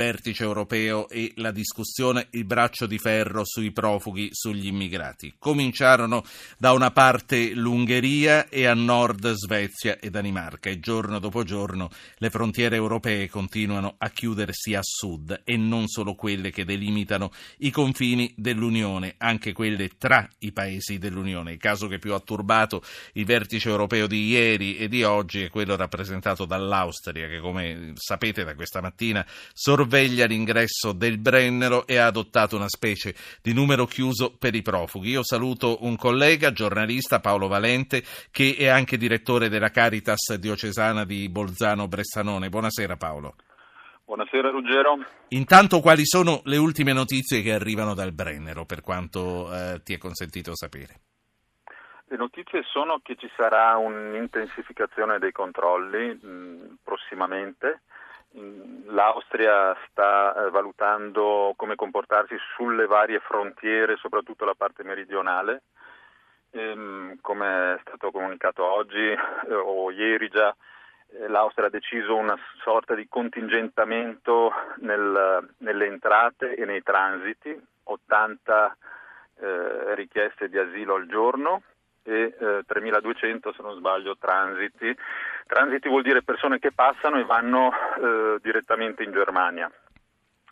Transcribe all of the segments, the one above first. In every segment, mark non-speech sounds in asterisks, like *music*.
vertice europeo e la discussione il braccio di ferro sui profughi, sugli immigrati. Cominciarono da una parte l'Ungheria e a nord Svezia e Danimarca e giorno dopo giorno le frontiere europee continuano a chiudersi a sud e non solo quelle che delimitano i confini dell'Unione, anche quelle tra i paesi dell'Unione. Il caso che più ha turbato il vertice europeo di ieri e di oggi è quello rappresentato dall'Austria che come sapete da questa mattina sorveglia sorveglia l'ingresso del Brennero e ha adottato una specie di numero chiuso per i profughi. Io saluto un collega, giornalista Paolo Valente, che è anche direttore della Caritas diocesana di Bolzano Bressanone. Buonasera Paolo. Buonasera Ruggero. Intanto quali sono le ultime notizie che arrivano dal Brennero, per quanto eh, ti è consentito sapere? Le notizie sono che ci sarà un'intensificazione dei controlli mh, prossimamente L'Austria sta eh, valutando come comportarsi sulle varie frontiere, soprattutto la parte meridionale. Ehm, come è stato comunicato oggi eh, o ieri già, eh, l'Austria ha deciso una sorta di contingentamento nel, nelle entrate e nei transiti, 80 eh, richieste di asilo al giorno e eh, 3.200 se non sbaglio transiti. Transiti vuol dire persone che passano e vanno eh, direttamente in Germania.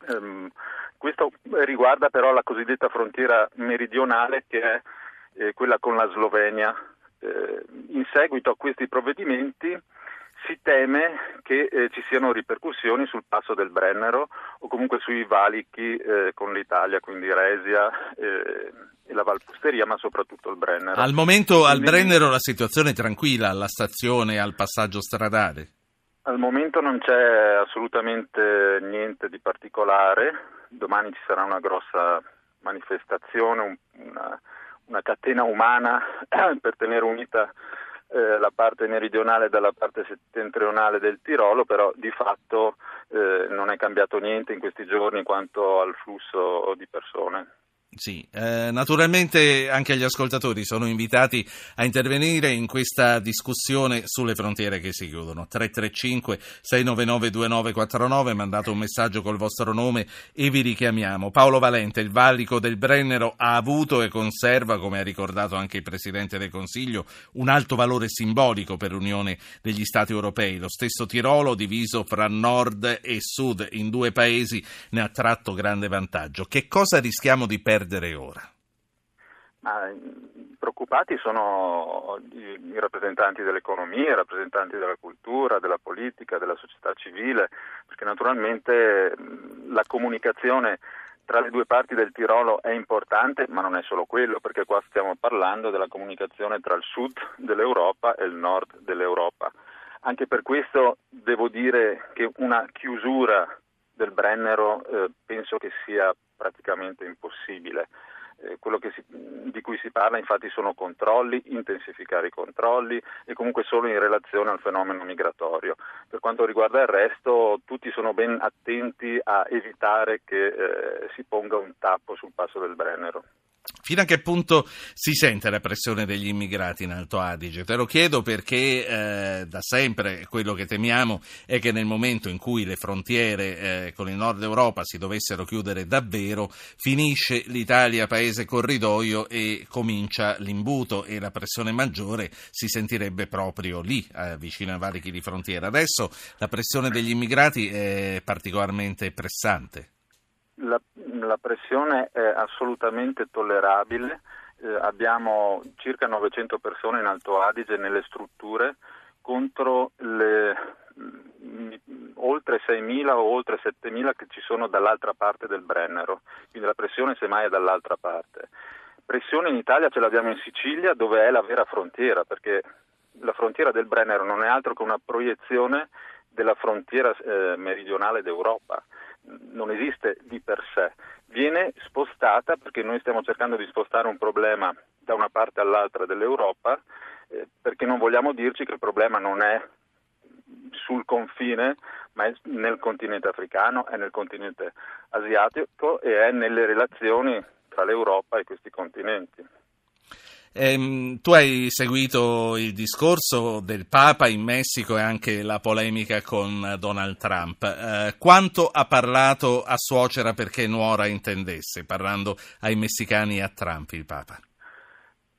Um, questo riguarda però la cosiddetta frontiera meridionale che è eh, quella con la Slovenia. Eh, in seguito a questi provvedimenti si teme che eh, ci siano ripercussioni sul passo del Brennero o comunque sui valichi eh, con l'Italia, quindi Resia eh, e la Valpusteria, ma soprattutto il Brennero. Al momento quindi, al Brennero la situazione è tranquilla, alla stazione, al passaggio stradale? Al momento non c'è assolutamente niente di particolare, domani ci sarà una grossa manifestazione, un, una, una catena umana *clears throat* per tenere unita eh, la parte meridionale dalla parte settentrionale del Tirolo, però di fatto eh, non è cambiato niente in questi giorni quanto al flusso di persone. Sì, eh, naturalmente anche gli ascoltatori sono invitati a intervenire in questa discussione sulle frontiere che si chiudono. 335-699-2949, mandate un messaggio col vostro nome e vi richiamiamo. Paolo Valente, il valico del Brennero ha avuto e conserva, come ha ricordato anche il Presidente del Consiglio, un alto valore simbolico per l'Unione degli Stati europei. Lo stesso Tirolo, diviso fra nord e sud in due paesi, ne ha tratto grande vantaggio. Che cosa rischiamo di perdere? Perdere ora? Ma, preoccupati sono i rappresentanti dell'economia, i rappresentanti della cultura, della politica, della società civile, perché naturalmente la comunicazione tra le due parti del Tirolo è importante, ma non è solo quello, perché qua stiamo parlando della comunicazione tra il sud dell'Europa e il nord dell'Europa. Anche per questo devo dire che una chiusura del Brennero eh, penso che sia praticamente impossibile. Eh, quello si, di cui si parla infatti sono controlli, intensificare i controlli e comunque solo in relazione al fenomeno migratorio. Per quanto riguarda il resto tutti sono ben attenti a evitare che eh, si ponga un tappo sul passo del Brennero. Fino a che punto si sente la pressione degli immigrati in Alto Adige? Te lo chiedo perché eh, da sempre quello che temiamo è che nel momento in cui le frontiere eh, con il nord Europa si dovessero chiudere davvero, finisce l'Italia paese corridoio e comincia l'imbuto e la pressione maggiore si sentirebbe proprio lì, eh, vicino ai valichi di frontiera. Adesso la pressione degli immigrati è particolarmente pressante. La, la pressione è assolutamente tollerabile, eh, abbiamo circa 900 persone in Alto Adige nelle strutture contro le mm, oltre 6.000 o oltre 7.000 che ci sono dall'altra parte del Brennero, quindi la pressione semmai è dall'altra parte. Pressione in Italia ce l'abbiamo in Sicilia dove è la vera frontiera, perché la frontiera del Brennero non è altro che una proiezione della frontiera eh, meridionale d'Europa non esiste di per sé, viene spostata perché noi stiamo cercando di spostare un problema da una parte all'altra dell'Europa eh, perché non vogliamo dirci che il problema non è sul confine, ma è nel continente africano, è nel continente asiatico e è nelle relazioni tra l'Europa e questi continenti. Ehm, tu hai seguito il discorso del Papa in Messico e anche la polemica con Donald Trump. Eh, quanto ha parlato a suocera perché Nuora intendesse, parlando ai messicani e a Trump il Papa?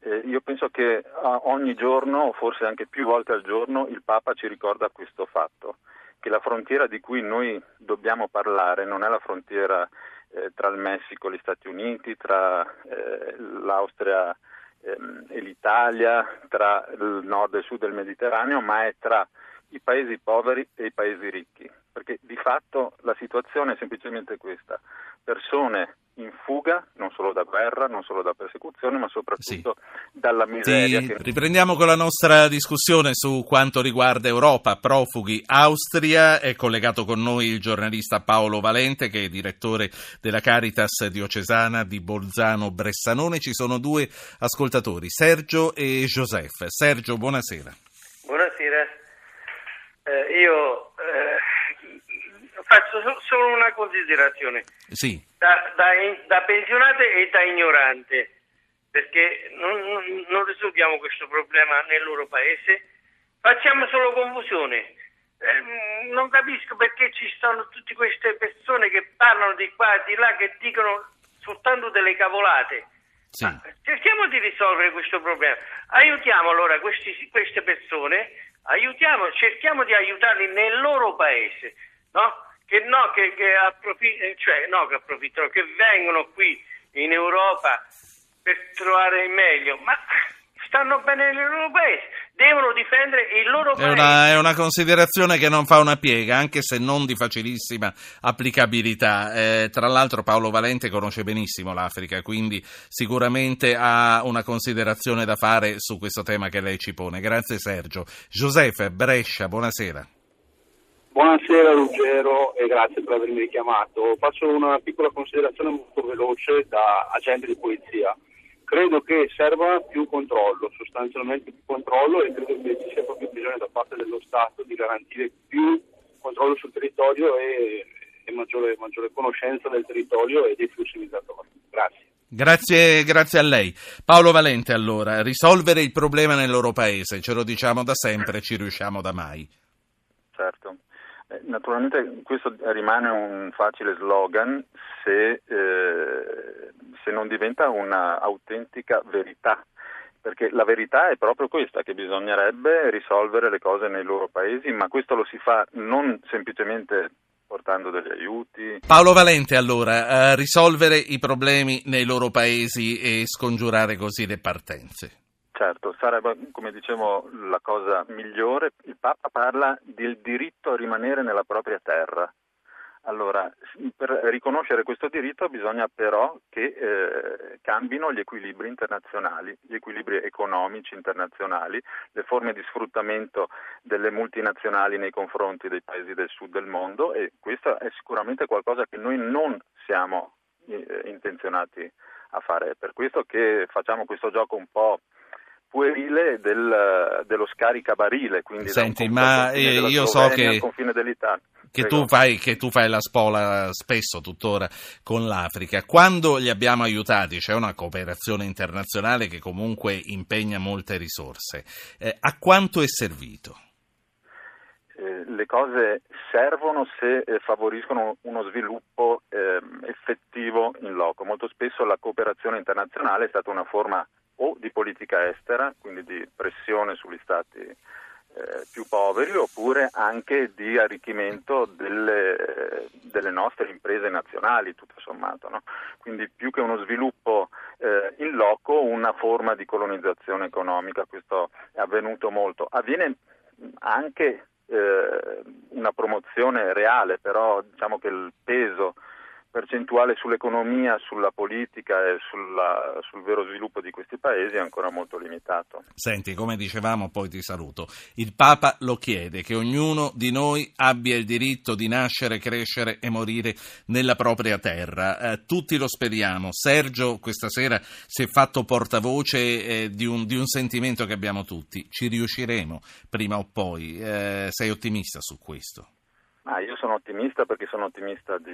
Eh, io penso che ogni giorno, o forse anche più volte al giorno, il Papa ci ricorda questo fatto, che la frontiera di cui noi dobbiamo parlare non è la frontiera eh, tra il Messico e gli Stati Uniti, tra eh, l'Austria e l'Italia, tra il nord e il sud del Mediterraneo, ma è tra i paesi poveri e i paesi ricchi, perché di fatto la situazione è semplicemente questa, persone in fuga non solo da guerra, non solo da persecuzione, ma soprattutto sì. dalla miseria. Sì, riprendiamo con la nostra discussione su quanto riguarda Europa, profughi, Austria. È collegato con noi il giornalista Paolo Valente, che è direttore della Caritas diocesana di Bolzano Bressanone. Ci sono due ascoltatori, Sergio e Joseph. Sergio, buonasera. Buonasera. Eh, io faccio solo una considerazione. Sì. Da, da, da pensionate e da ignorante, perché non, non, non, risolviamo questo problema nel loro paese, facciamo solo confusione. Eh, non capisco perché ci sono tutte queste persone che parlano di qua e di là, che dicono soltanto delle cavolate. Sì. cerchiamo di risolvere questo problema. Aiutiamo allora questi, queste persone, aiutiamo, cerchiamo di aiutarli nel loro paese, no? Che no, che, che, approfitt- cioè, no, che approfittano, che vengono qui in Europa per trovare il meglio, ma stanno bene nel loro paese, devono difendere il loro paese. È una, è una considerazione che non fa una piega, anche se non di facilissima applicabilità. Eh, tra l'altro Paolo Valente conosce benissimo l'Africa, quindi sicuramente ha una considerazione da fare su questo tema che lei ci pone. Grazie Sergio. Giuseppe Brescia, buonasera. Buonasera Ruggero e grazie per avermi richiamato. Faccio una piccola considerazione molto veloce da agente di polizia. Credo che serva più controllo, sostanzialmente più controllo e credo che ci sia proprio bisogno da parte dello Stato di garantire più controllo sul territorio e, e maggiore, maggiore conoscenza del territorio e dei flussi migratori. Grazie. Grazie, grazie, a lei. Paolo Valente, allora, risolvere il problema nel loro paese, ce lo diciamo da sempre, ci riusciamo da mai. Naturalmente questo rimane un facile slogan se, eh, se non diventa un'autentica verità perché la verità è proprio questa, che bisognerebbe risolvere le cose nei loro paesi, ma questo lo si fa non semplicemente portando degli aiuti. Paolo Valente, allora, risolvere i problemi nei loro paesi e scongiurare così le partenze. Certo, sarebbe, come dicevo, la cosa migliore. Il Papa parla del diritto a rimanere nella propria terra. Allora, per riconoscere questo diritto bisogna però che eh, cambino gli equilibri internazionali, gli equilibri economici internazionali, le forme di sfruttamento delle multinazionali nei confronti dei paesi del sud del mondo e questo è sicuramente qualcosa che noi non siamo eh, intenzionati a fare. È per questo che facciamo questo gioco un po' puerile del, dello scaricabarile. Quindi Senti, ma io so che, che, tu fai, che, tu fai, la spola spesso tuttora con l'Africa. Quando li abbiamo aiutati, c'è una cooperazione internazionale che comunque impegna molte risorse. Eh, a quanto è servito? Eh, le cose servono se eh, favoriscono uno sviluppo eh, effettivo in loco. Molto spesso la cooperazione internazionale è stata una forma o di politica estera, quindi di pressione sugli stati eh, più poveri, oppure anche di arricchimento delle, delle nostre imprese nazionali, tutto sommato. No? Quindi più che uno sviluppo eh, in loco, una forma di colonizzazione economica, questo è avvenuto molto. Avviene anche eh, una promozione reale, però diciamo che il peso percentuale sull'economia, sulla politica e sulla, sul vero sviluppo di questi paesi è ancora molto limitato. Senti, come dicevamo, poi ti saluto. Il Papa lo chiede che ognuno di noi abbia il diritto di nascere, crescere e morire nella propria terra. Eh, tutti lo speriamo. Sergio questa sera si è fatto portavoce eh, di, un, di, un, sentimento che abbiamo tutti. Ci riusciremo prima o poi. Eh, sei ottimista su questo? Ah, io sono ottimista perché sono ottimista di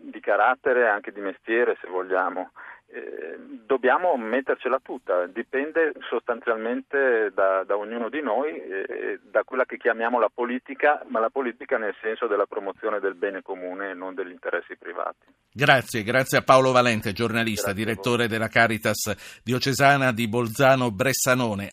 di carattere anche di mestiere se vogliamo. eh, dobbiamo mettercela tutta, dipende sostanzialmente da, da ognuno di noi, eh, da quella che chiamiamo la politica, ma la politica nel senso della promozione del bene comune e non degli interessi privati. Grazie, grazie a Paolo Valente, giornalista, grazie direttore della Caritas diocesana di Bolzano Bressanone.